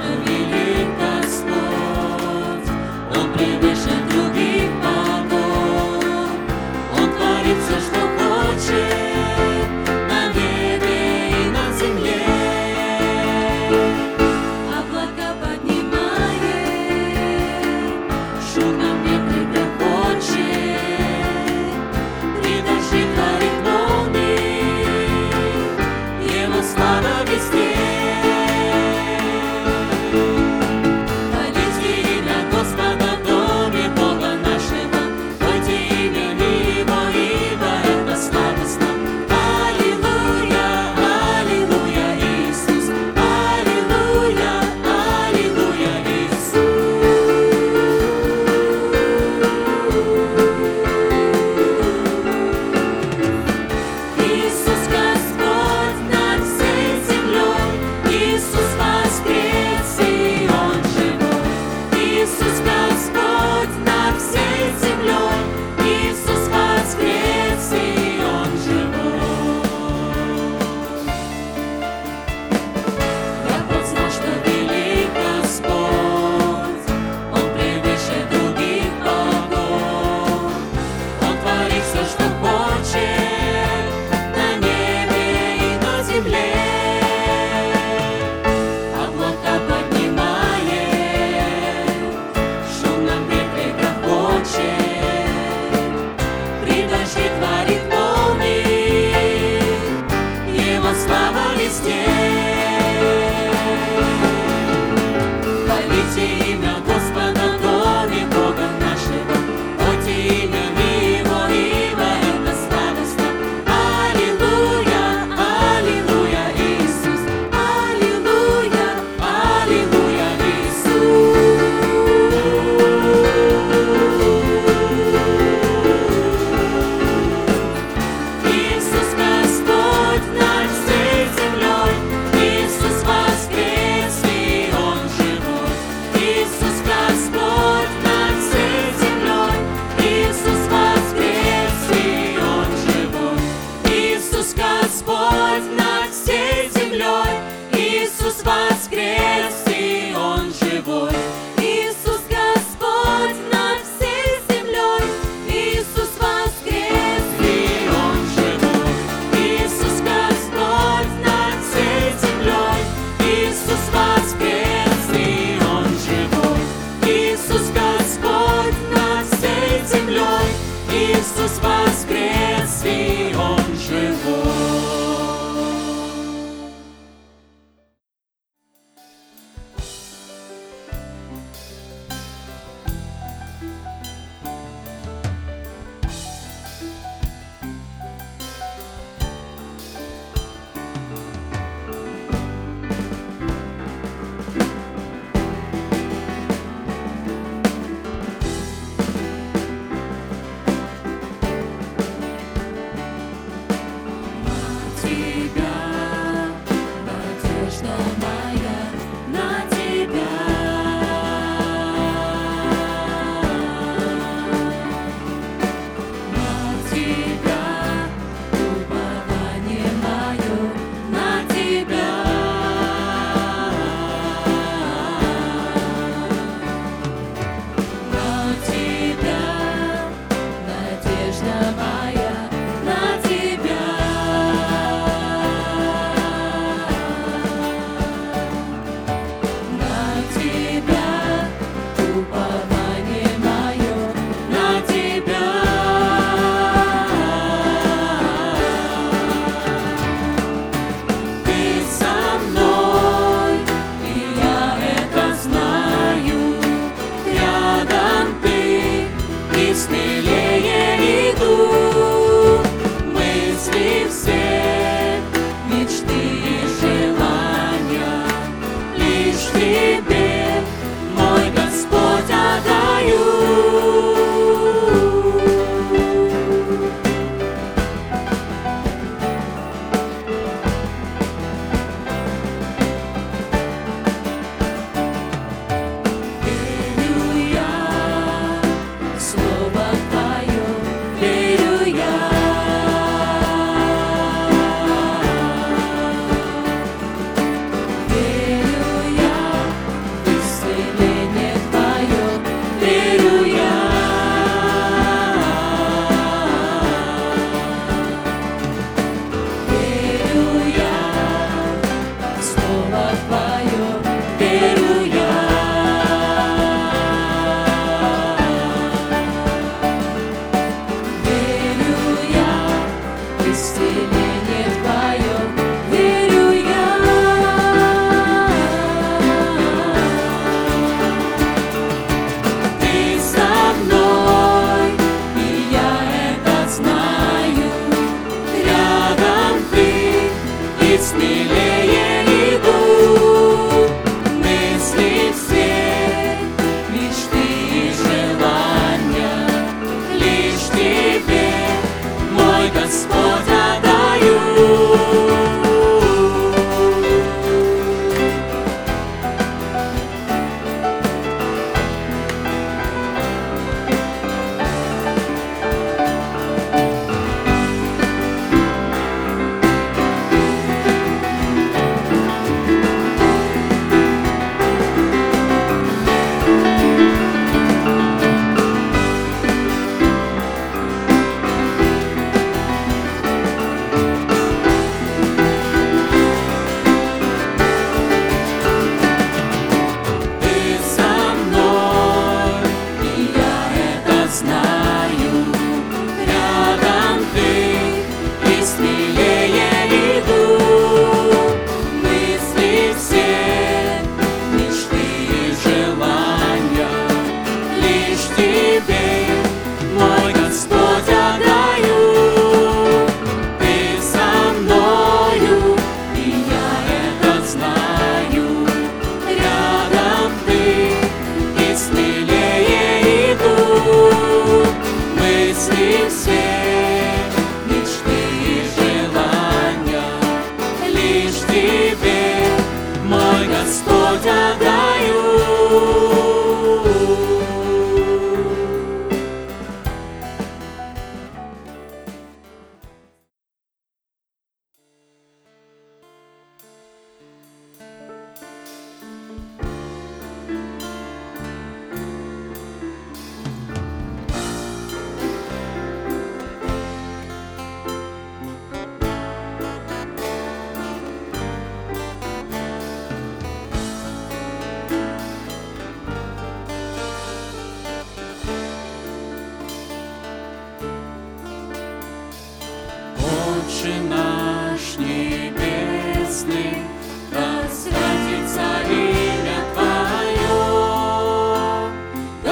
to be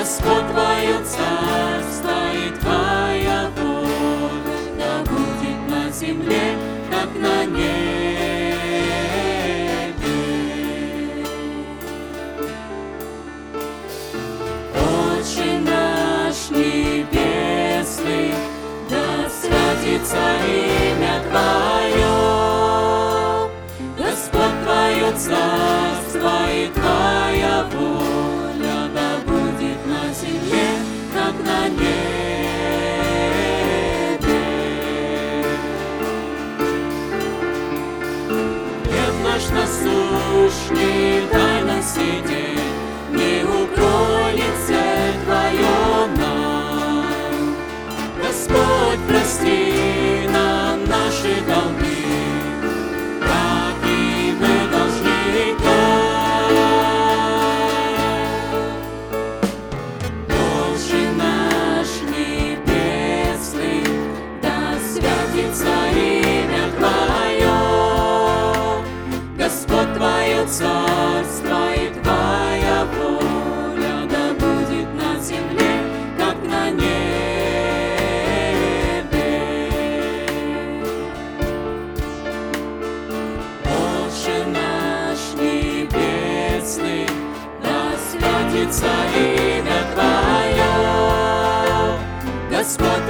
Господь Твое царство и Твоя воля, да будет на земле, как на небе. Отче наш небесный, да святится имя царство и твоя воля, да будет на земле, как на небе. Хлеб наш насущный, дай нам сидеть. славится имя Твое, Господь.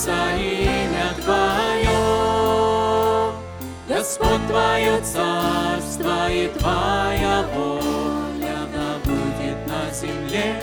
славится имя Твое. Господь Твое царство и Твоя воля, она будет на земле,